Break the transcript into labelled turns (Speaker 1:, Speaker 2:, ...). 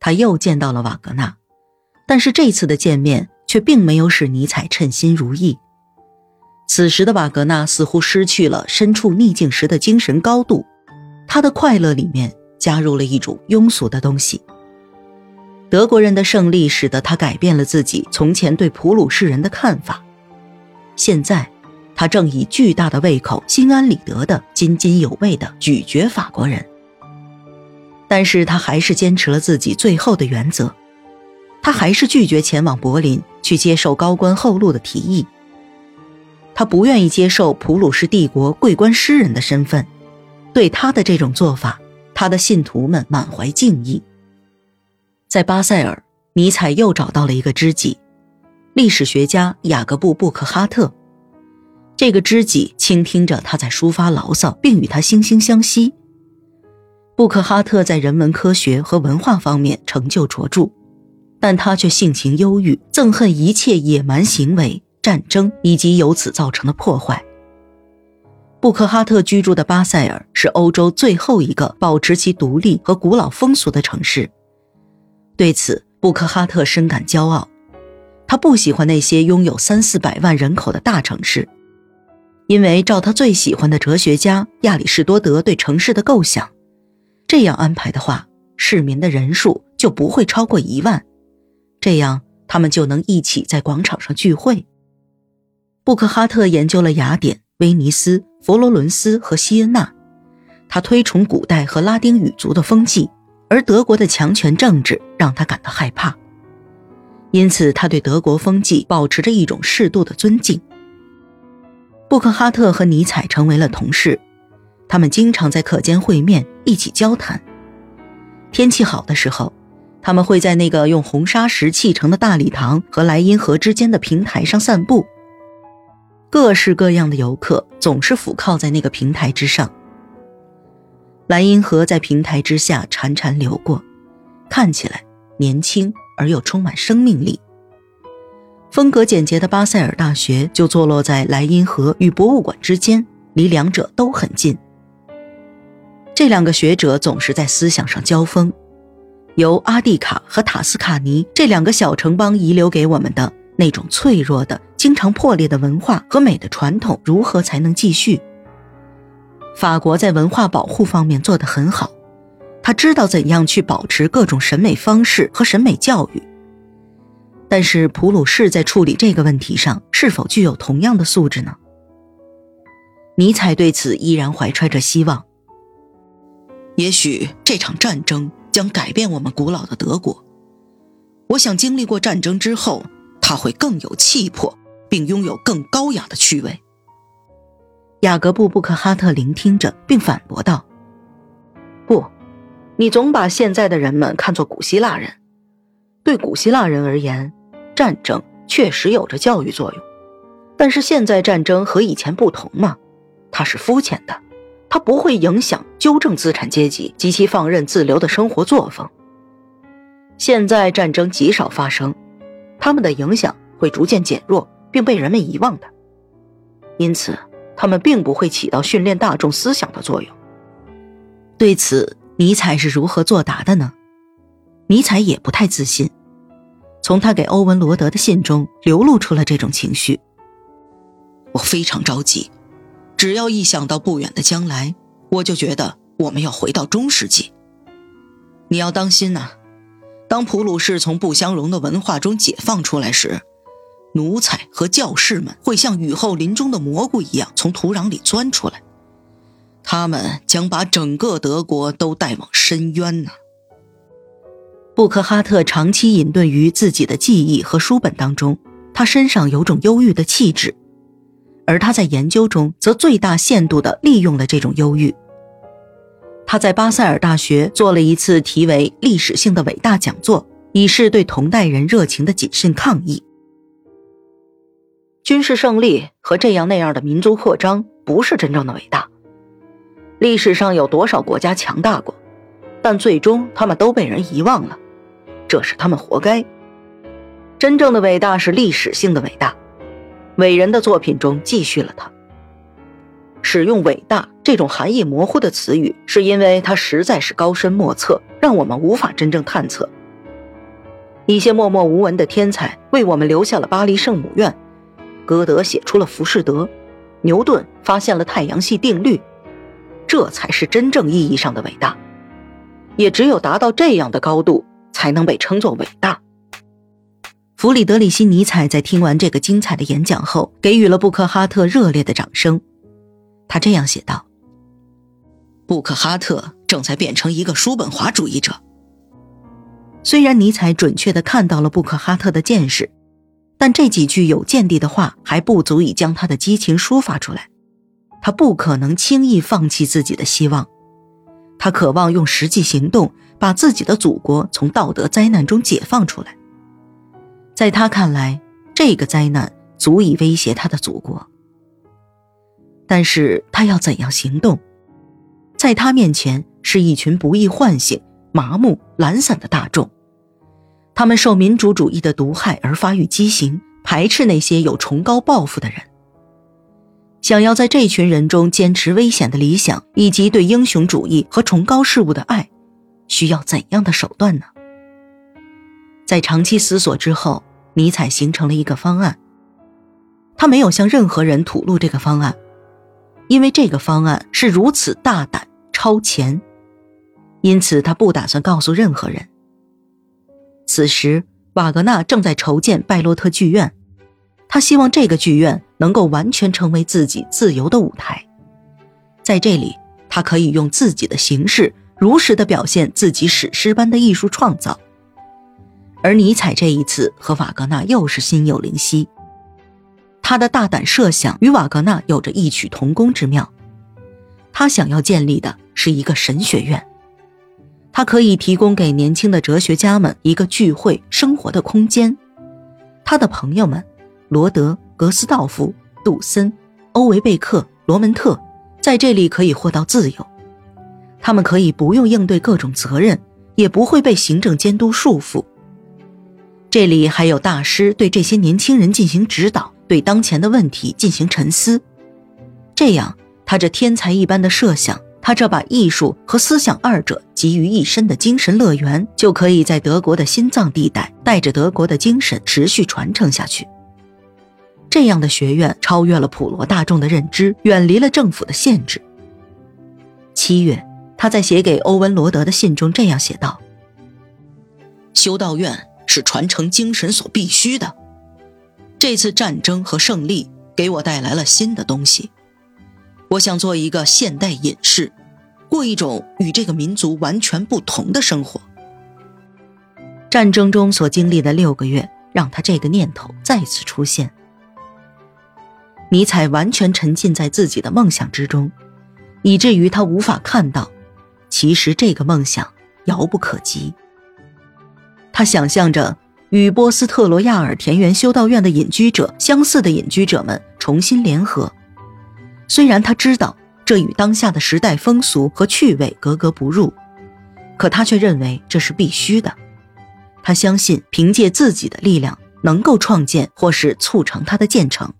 Speaker 1: 他又见到了瓦格纳，但是这次的见面却并没有使尼采称心如意。此时的瓦格纳似乎失去了身处逆境时的精神高度，他的快乐里面加入了一种庸俗的东西。德国人的胜利使得他改变了自己从前对普鲁士人的看法，现在他正以巨大的胃口心安理得的津津有味的咀嚼法国人。但是他还是坚持了自己最后的原则，他还是拒绝前往柏林去接受高官厚禄的提议。他不愿意接受普鲁士帝国桂冠诗人的身份，对他的这种做法，他的信徒们满怀敬意。在巴塞尔，尼采又找到了一个知己，历史学家雅各布·布克哈特。这个知己倾听着他在抒发牢骚，并与他惺惺相惜。布克哈特在人文科学和文化方面成就卓著，但他却性情忧郁，憎恨一切野蛮行为。战争以及由此造成的破坏。布克哈特居住的巴塞尔是欧洲最后一个保持其独立和古老风俗的城市。对此，布克哈特深感骄傲。他不喜欢那些拥有三四百万人口的大城市，因为照他最喜欢的哲学家亚里士多德对城市的构想，这样安排的话，市民的人数就不会超过一万，这样他们就能一起在广场上聚会。布克哈特研究了雅典、威尼斯、佛罗伦斯和西恩纳，他推崇古代和拉丁语族的风气，而德国的强权政治让他感到害怕，因此他对德国风气保持着一种适度的尊敬。布克哈特和尼采成为了同事，他们经常在课间会面，一起交谈。天气好的时候，他们会在那个用红砂石砌成的大礼堂和莱茵河之间的平台上散步。各式各样的游客总是俯靠在那个平台之上。莱茵河在平台之下潺潺流过，看起来年轻而又充满生命力。风格简洁的巴塞尔大学就坐落在莱茵河与博物馆之间，离两者都很近。这两个学者总是在思想上交锋，由阿蒂卡和塔斯卡尼这两个小城邦遗留给我们的。那种脆弱的、经常破裂的文化和美的传统，如何才能继续？法国在文化保护方面做得很好，他知道怎样去保持各种审美方式和审美教育。但是普鲁士在处理这个问题上是否具有同样的素质呢？尼采对此依然怀揣着希望。也许这场战争将改变我们古老的德国。我想经历过战争之后。他会更有气魄，并拥有更高雅的趣味。雅各布·布克哈特聆听着，并反驳道：“不，你总把现在的人们看作古希腊人。对古希腊人而言，战争确实有着教育作用。但是现在战争和以前不同嘛，它是肤浅的，它不会影响、纠正资产阶级及其放任自流的生活作风。现在战争极少发生。”他们的影响会逐渐减弱，并被人们遗忘的，因此他们并不会起到训练大众思想的作用。对此，尼采是如何作答的呢？尼采也不太自信，从他给欧文罗德的信中流露出了这种情绪。我非常着急，只要一想到不远的将来，我就觉得我们要回到中世纪。你要当心呐。当普鲁士从不相容的文化中解放出来时，奴才和教士们会像雨后林中的蘑菇一样从土壤里钻出来，他们将把整个德国都带往深渊呢。布克哈特长期隐遁于自己的记忆和书本当中，他身上有种忧郁的气质，而他在研究中则最大限度地利用了这种忧郁。他在巴塞尔大学做了一次题为“历史性的伟大”讲座，以示对同代人热情的谨慎抗议。军事胜利和这样那样的民族扩张不是真正的伟大。历史上有多少国家强大过？但最终他们都被人遗忘了，这是他们活该。真正的伟大是历史性的伟大，伟人的作品中继续了它。使用“伟大”这种含义模糊的词语，是因为它实在是高深莫测，让我们无法真正探测。一些默默无闻的天才为我们留下了巴黎圣母院，歌德写出了浮士德，牛顿发现了太阳系定律，这才是真正意义上的伟大。也只有达到这样的高度，才能被称作伟大。弗里德里希·尼采在听完这个精彩的演讲后，给予了布克哈特热烈的掌声。他这样写道：“布克哈特正在变成一个叔本华主义者。”虽然尼采准确地看到了布克哈特的见识，但这几句有见地的话还不足以将他的激情抒发出来。他不可能轻易放弃自己的希望，他渴望用实际行动把自己的祖国从道德灾难中解放出来。在他看来，这个灾难足以威胁他的祖国。但是他要怎样行动？在他面前是一群不易唤醒、麻木、懒散的大众，他们受民主主义的毒害而发育畸形，排斥那些有崇高抱负的人。想要在这群人中坚持危险的理想以及对英雄主义和崇高事物的爱，需要怎样的手段呢？在长期思索之后。尼采形成了一个方案，他没有向任何人吐露这个方案，因为这个方案是如此大胆超前，因此他不打算告诉任何人。此时，瓦格纳正在筹建拜洛特剧院，他希望这个剧院能够完全成为自己自由的舞台，在这里，他可以用自己的形式如实的表现自己史诗般的艺术创造。而尼采这一次和瓦格纳又是心有灵犀，他的大胆设想与瓦格纳有着异曲同工之妙。他想要建立的是一个神学院，他可以提供给年轻的哲学家们一个聚会生活的空间。他的朋友们，罗德、格斯道夫、杜森、欧维贝克、罗门特，在这里可以获到自由，他们可以不用应对各种责任，也不会被行政监督束缚。这里还有大师对这些年轻人进行指导，对当前的问题进行沉思。这样，他这天才一般的设想，他这把艺术和思想二者集于一身的精神乐园，就可以在德国的心脏地带，带着德国的精神持续传承下去。这样的学院超越了普罗大众的认知，远离了政府的限制。七月，他在写给欧文·罗德的信中这样写道：“修道院。”是传承精神所必须的。这次战争和胜利给我带来了新的东西。我想做一个现代隐士，过一种与这个民族完全不同的生活。战争中所经历的六个月，让他这个念头再次出现。尼采完全沉浸在自己的梦想之中，以至于他无法看到，其实这个梦想遥不可及。他想象着与波斯特罗亚尔田园修道院的隐居者相似的隐居者们重新联合，虽然他知道这与当下的时代风俗和趣味格格不入，可他却认为这是必须的。他相信凭借自己的力量能够创建或是促成他的建成。